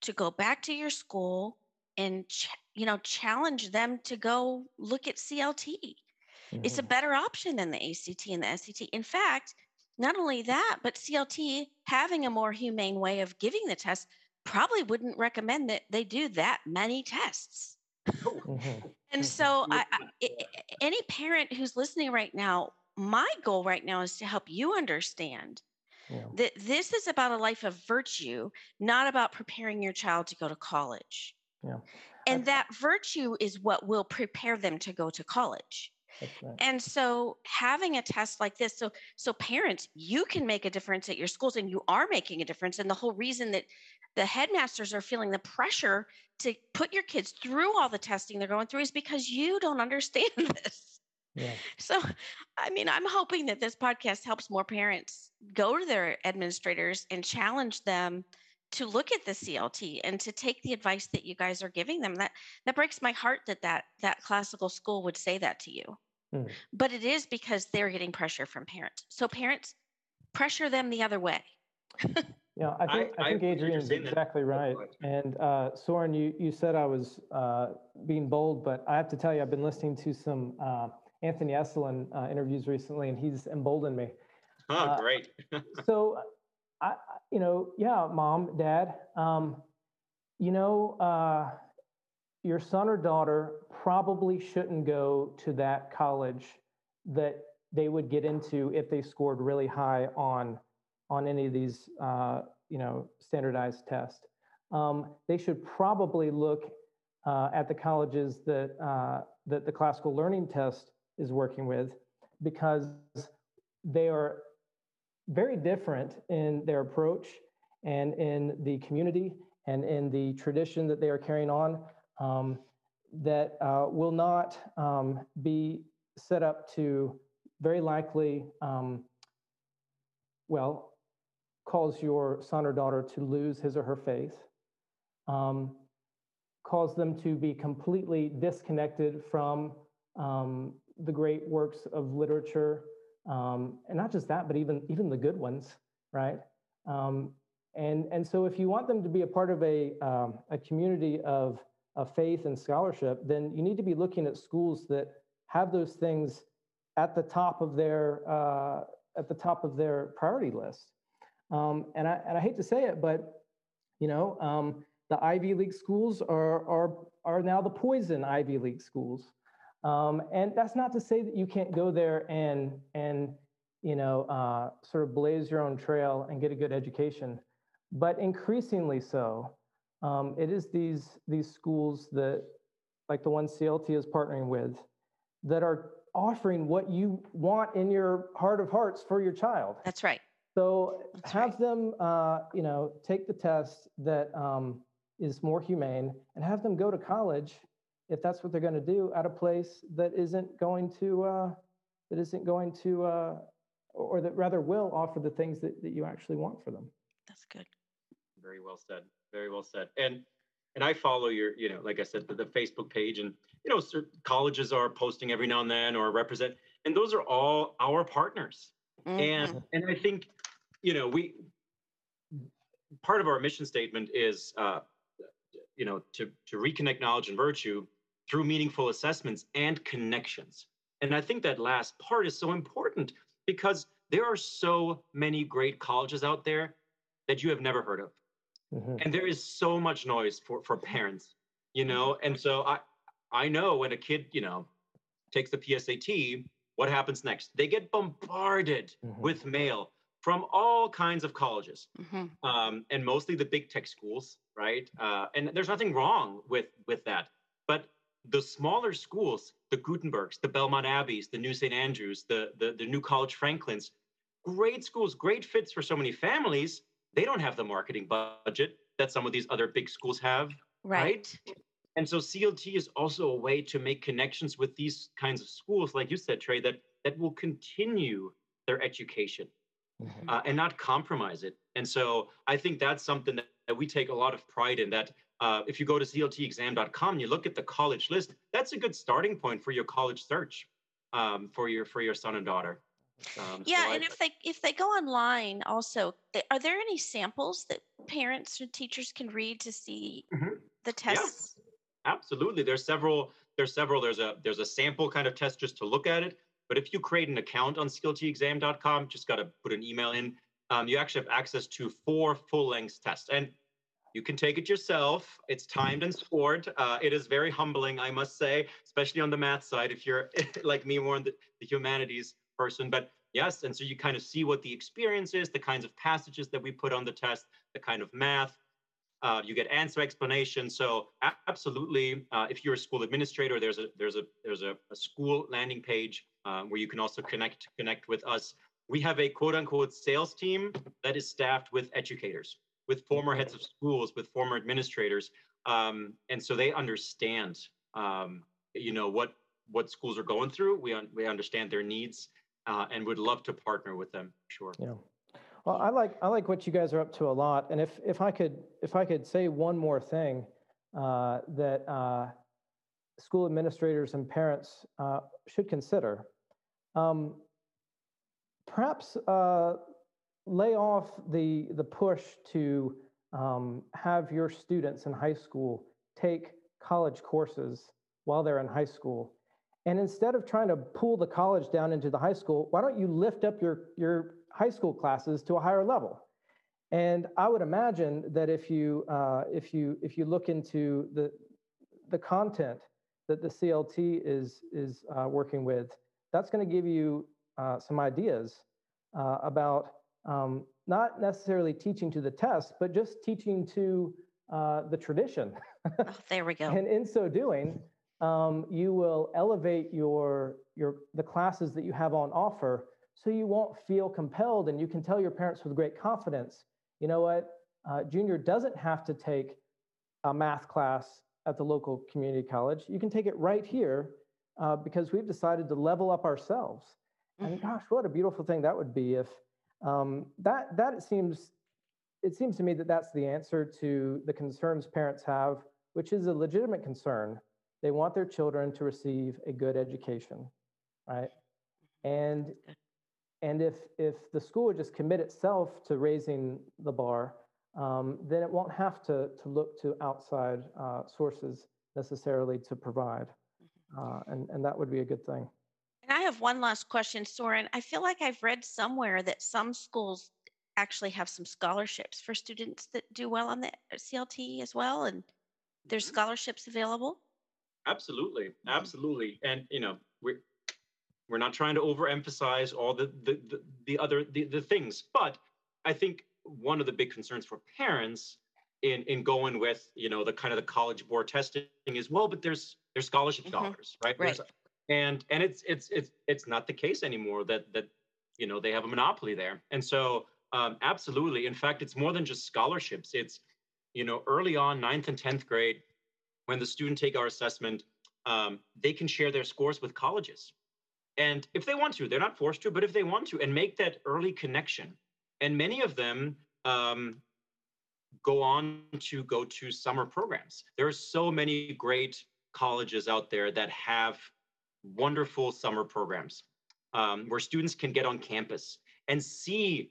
to go back to your school and ch- you know challenge them to go look at CLT. Mm-hmm. It's a mm-hmm. better option than the ACT and the SAT. In fact, not only that, but CLT having a more humane way of giving the test probably wouldn't recommend that they do that many tests. Mm-hmm. and so, I, I, any parent who's listening right now, my goal right now is to help you understand yeah. that this is about a life of virtue, not about preparing your child to go to college. Yeah. And that virtue is what will prepare them to go to college. Right. And so having a test like this, so so parents, you can make a difference at your schools and you are making a difference. And the whole reason that the headmasters are feeling the pressure to put your kids through all the testing they're going through is because you don't understand this. Yeah. So, I mean, I'm hoping that this podcast helps more parents go to their administrators and challenge them to look at the CLT and to take the advice that you guys are giving them. That that breaks my heart that that that classical school would say that to you. Mm. But it is because they're getting pressure from parents. So parents pressure them the other way. Yeah, I think I, I think Adrienne's exactly that. right. And uh, Soren, you you said I was uh, being bold, but I have to tell you, I've been listening to some uh, Anthony Esolen uh, interviews recently, and he's emboldened me. Oh, uh, great! so, I you know, yeah, mom, dad, um, you know, uh, your son or daughter probably shouldn't go to that college that they would get into if they scored really high on on any of these, uh, you know, standardized tests. Um, they should probably look uh, at the colleges that, uh, that the classical learning test is working with because they are very different in their approach and in the community and in the tradition that they are carrying on um, that uh, will not um, be set up to very likely, um, well, cause your son or daughter to lose his or her faith, um, cause them to be completely disconnected from um, the great works of literature, um, and not just that, but even even the good ones, right? Um, and and so, if you want them to be a part of a um, a community of of faith and scholarship, then you need to be looking at schools that have those things at the top of their uh, at the top of their priority list. Um, and, I, and I hate to say it, but you know, um, the Ivy League schools are, are, are now the poison Ivy League schools. Um, and that's not to say that you can't go there and, and you know, uh, sort of blaze your own trail and get a good education. But increasingly so, um, it is these, these schools that, like the one CLT is partnering with, that are offering what you want in your heart of hearts for your child. That's right. So That's have right. them, uh, you know, take the test that um, is more humane, and have them go to college if that's what they're going to do at a place that isn't going to uh, that isn't going to uh, or that rather will offer the things that, that you actually want for them. That's good. Very well said. Very well said. And and I follow your, you know, like I said, the, the Facebook page, and you know, colleges are posting every now and then or represent, and those are all our partners. Mm-hmm. And and I think you know, we part of our mission statement is, uh, you know, to to reconnect knowledge and virtue through meaningful assessments and connections. And I think that last part is so important because there are so many great colleges out there that you have never heard of. Mm-hmm. And there is so much noise for, for parents, you know? And so I, I know when a kid, you know, takes the PSAT, what happens next? They get bombarded mm-hmm. with mail from all kinds of colleges mm-hmm. um, and mostly the big tech schools right uh, and there's nothing wrong with with that but the smaller schools the gutenbergs the belmont abbeys the new st andrews the, the the new college franklins great schools great fits for so many families they don't have the marketing budget that some of these other big schools have right, right? and so clt is also a way to make connections with these kinds of schools like you said Trae that that will continue their education mm-hmm. uh, and not compromise it. And so I think that's something that, that we take a lot of pride in that uh, if you go to cltexam.com and you look at the college list, that's a good starting point for your college search um, for your for your son and daughter. Um, yeah, so and I, if they if they go online, also, are there any samples that parents and teachers can read to see mm-hmm. the tests? Yeah, absolutely. There's several. There's several. There's a there's a sample kind of test just to look at it. But if you create an account on cltexam.com, just got to put an email in. Um, you actually have access to four full length tests, and you can take it yourself. It's timed and scored. Uh, it is very humbling, I must say, especially on the math side. If you're like me, more on the, the humanities person. But yes, and so you kind of see what the experience is, the kinds of passages that we put on the test, the kind of math. Uh, you get answer explanation. So absolutely, uh, if you're a school administrator, there's a there's a there's a, a school landing page uh, where you can also connect connect with us. We have a quote unquote sales team that is staffed with educators, with former heads of schools, with former administrators, um, and so they understand, um, you know, what what schools are going through. We un- we understand their needs, uh, and would love to partner with them. Sure. Yeah. Well, I like I like what you guys are up to a lot, and if if I could if I could say one more thing uh, that uh, school administrators and parents uh, should consider, um, perhaps uh, lay off the the push to um, have your students in high school take college courses while they're in high school and instead of trying to pull the college down into the high school, why don't you lift up your, your high school classes to a higher level? And I would imagine that if you, uh, if you, if you look into the, the content that the CLT is, is uh, working with, that's going to give you uh, some ideas uh, about um, not necessarily teaching to the test, but just teaching to uh, the tradition. oh, there we go. and in so doing, um, you will elevate your, your, the classes that you have on offer so you won't feel compelled and you can tell your parents with great confidence, you know what, uh, junior doesn't have to take a math class at the local community college. You can take it right here uh, because we've decided to level up ourselves. Mm-hmm. And gosh, what a beautiful thing that would be if um, that, that it seems, it seems to me that that's the answer to the concerns parents have, which is a legitimate concern they want their children to receive a good education, right? And and if if the school would just commit itself to raising the bar, um, then it won't have to to look to outside uh, sources necessarily to provide, mm-hmm. uh, and and that would be a good thing. And I have one last question, Soren. I feel like I've read somewhere that some schools actually have some scholarships for students that do well on the CLT as well, and there's mm-hmm. scholarships available. Absolutely, mm-hmm. absolutely, and you know we're we're not trying to overemphasize all the the the, the other the, the things, but I think one of the big concerns for parents in in going with you know the kind of the college board testing is well, but there's there's scholarship mm-hmm. dollars, right? Right. There's, and and it's it's it's it's not the case anymore that that you know they have a monopoly there, and so um, absolutely, in fact, it's more than just scholarships. It's you know early on ninth and tenth grade when the student take our assessment, um, they can share their scores with colleges. And if they want to, they're not forced to, but if they want to, and make that early connection. And many of them um, go on to go to summer programs. There are so many great colleges out there that have wonderful summer programs um, where students can get on campus and see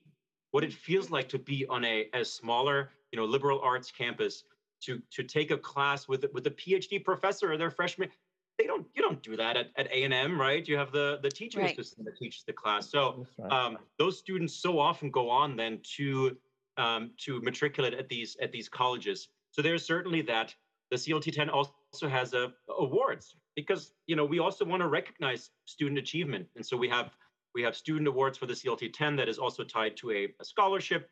what it feels like to be on a, a smaller, you know, liberal arts campus to to take a class with with a PhD professor or their freshman. They don't you don't do that at, at A&M, right? You have the the teaching right. assistant that teaches the class. So right. um, those students so often go on then to um, to matriculate at these at these colleges. So there's certainly that. The CLT10 also has a, awards because you know we also want to recognize student achievement, and so we have we have student awards for the CLT10 that is also tied to a, a scholarship.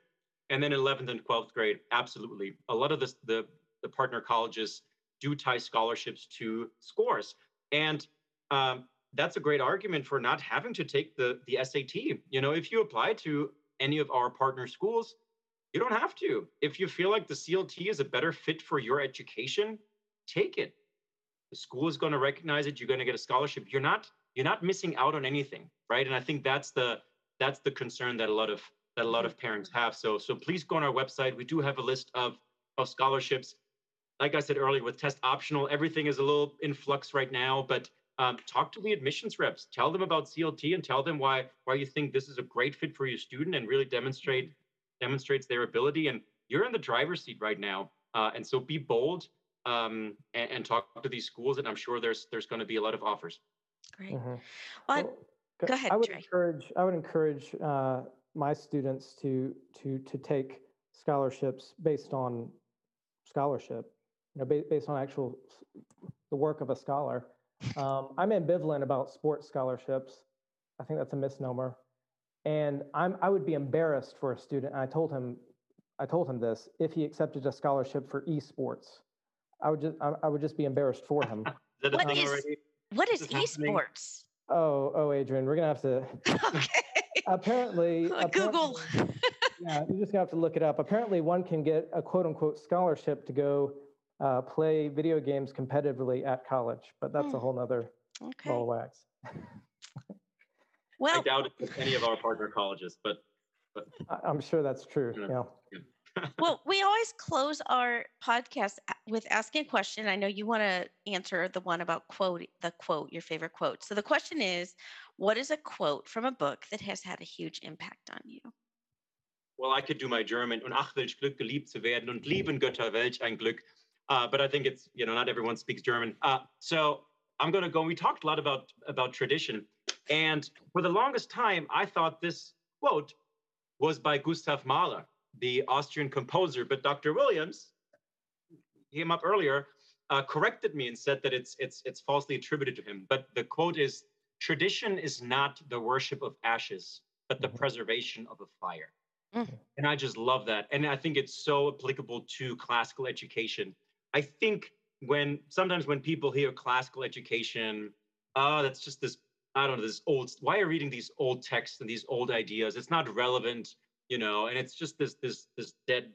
And then 11th and 12th grade, absolutely. A lot of this, the the partner colleges do tie scholarships to scores. And um, that's a great argument for not having to take the, the SAT. You know, if you apply to any of our partner schools, you don't have to. If you feel like the CLT is a better fit for your education, take it. The school is going to recognize it. You're going to get a scholarship. You're not you're not missing out on anything, right? And I think that's the that's the concern that a lot of that a lot of parents have. So so please go on our website. We do have a list of of scholarships. Like I said earlier, with test optional, everything is a little in flux right now. But um, talk to the admissions reps. Tell them about CLT and tell them why why you think this is a great fit for your student and really demonstrate demonstrates their ability. And you're in the driver's seat right now. Uh, and so be bold um, and, and, talk to these schools. And I'm sure there's there's going to be a lot of offers. Great. Mm-hmm. Well, well, go ahead. I would Trae. encourage I would encourage uh, my students to to to take scholarships based on scholarship, you know, ba- based on actual the work of a scholar. Um, I'm ambivalent about sports scholarships. I think that's a misnomer, and I'm I would be embarrassed for a student. I told him, I told him this if he accepted a scholarship for esports, I would just I, I would just be embarrassed for him. what is what is esports? Oh, oh, Adrienne, we're gonna have to. okay. Apparently, Google. Apparently, yeah, you're just gonna have to look it up. Apparently, one can get a quote unquote scholarship to go uh, play video games competitively at college, but that's mm. a whole nother okay. ball of wax. well, I doubt it any of our partner colleges, but but I'm sure that's true. You know. Yeah. Well, we always close our podcast with asking a question. I know you want to answer the one about quote, the quote, your favorite quote. So the question is, what is a quote from a book that has had a huge impact on you? Well, I could do my German. Und ach, welch Glück, geliebt zu werden. Und lieben Götter, welch ein Glück. Uh, but I think it's, you know, not everyone speaks German. Uh, so I'm going to go. We talked a lot about, about tradition. And for the longest time, I thought this quote was by Gustav Mahler the Austrian composer, but Dr. Williams came up earlier, uh, corrected me and said that it's it's it's falsely attributed to him. But the quote is: "Tradition is not the worship of ashes, but the mm-hmm. preservation of a fire." Mm-hmm. And I just love that, and I think it's so applicable to classical education. I think when sometimes when people hear classical education, oh, that's just this I don't know this old. Why are you reading these old texts and these old ideas? It's not relevant you know, and it's just this this this dead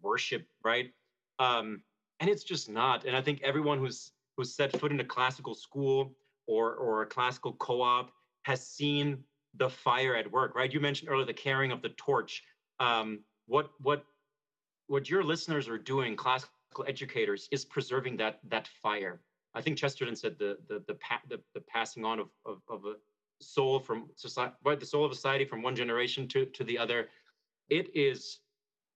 worship, right? Um, and it's just not. And I think everyone who's who's set foot in a classical school or or a classical co-op has seen the fire at work, right? You mentioned earlier the carrying of the torch. Um, what what what your listeners are doing, classical educators, is preserving that that fire. I think Chesterton said the the the pa- the, the passing on of, of, of a soul from society, right? The soul of society from one generation to to the other it is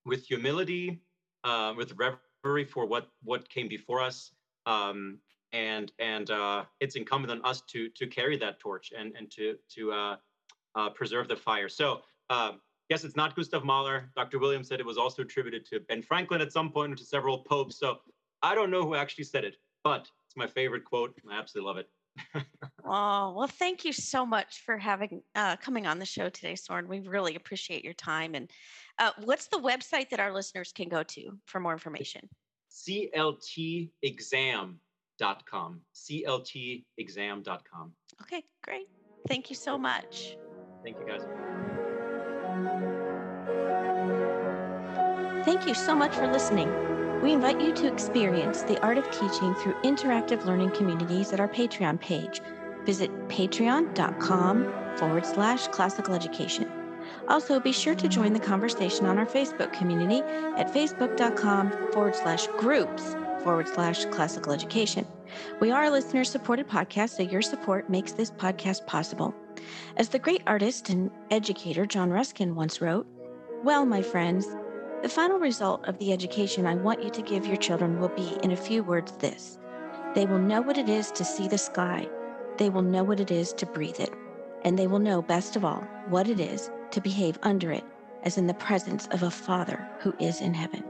with humility, uh, with reverence for what what came before us, um, and and uh, it's incumbent on us to to carry that torch and and to to uh, uh preserve the fire. So. Um, yes, it's not Gustav Mahler. Dr. Williams said it was also attributed to Ben Franklin at some point, to several popes. So I don't know who actually said it, but it's my favorite quote. I absolutely love it. Oh well, thank you so much for having uh, coming on the show today, Soren. We really appreciate your time. And uh, what's the website that our listeners can go to for more information? CLTexam.com. CLTexam.com. Okay, great. Thank you so much. Thank you, guys. Thank you so much for listening. We invite you to experience the art of teaching through interactive learning communities at our Patreon page. Visit patreon.com forward slash classical education. Also, be sure to join the conversation on our Facebook community at facebook.com forward slash groups forward slash classical education. We are a listener supported podcast, so your support makes this podcast possible. As the great artist and educator John Ruskin once wrote, Well, my friends, the final result of the education I want you to give your children will be, in a few words, this. They will know what it is to see the sky, they will know what it is to breathe it, and they will know, best of all, what it is to behave under it, as in the presence of a Father who is in heaven.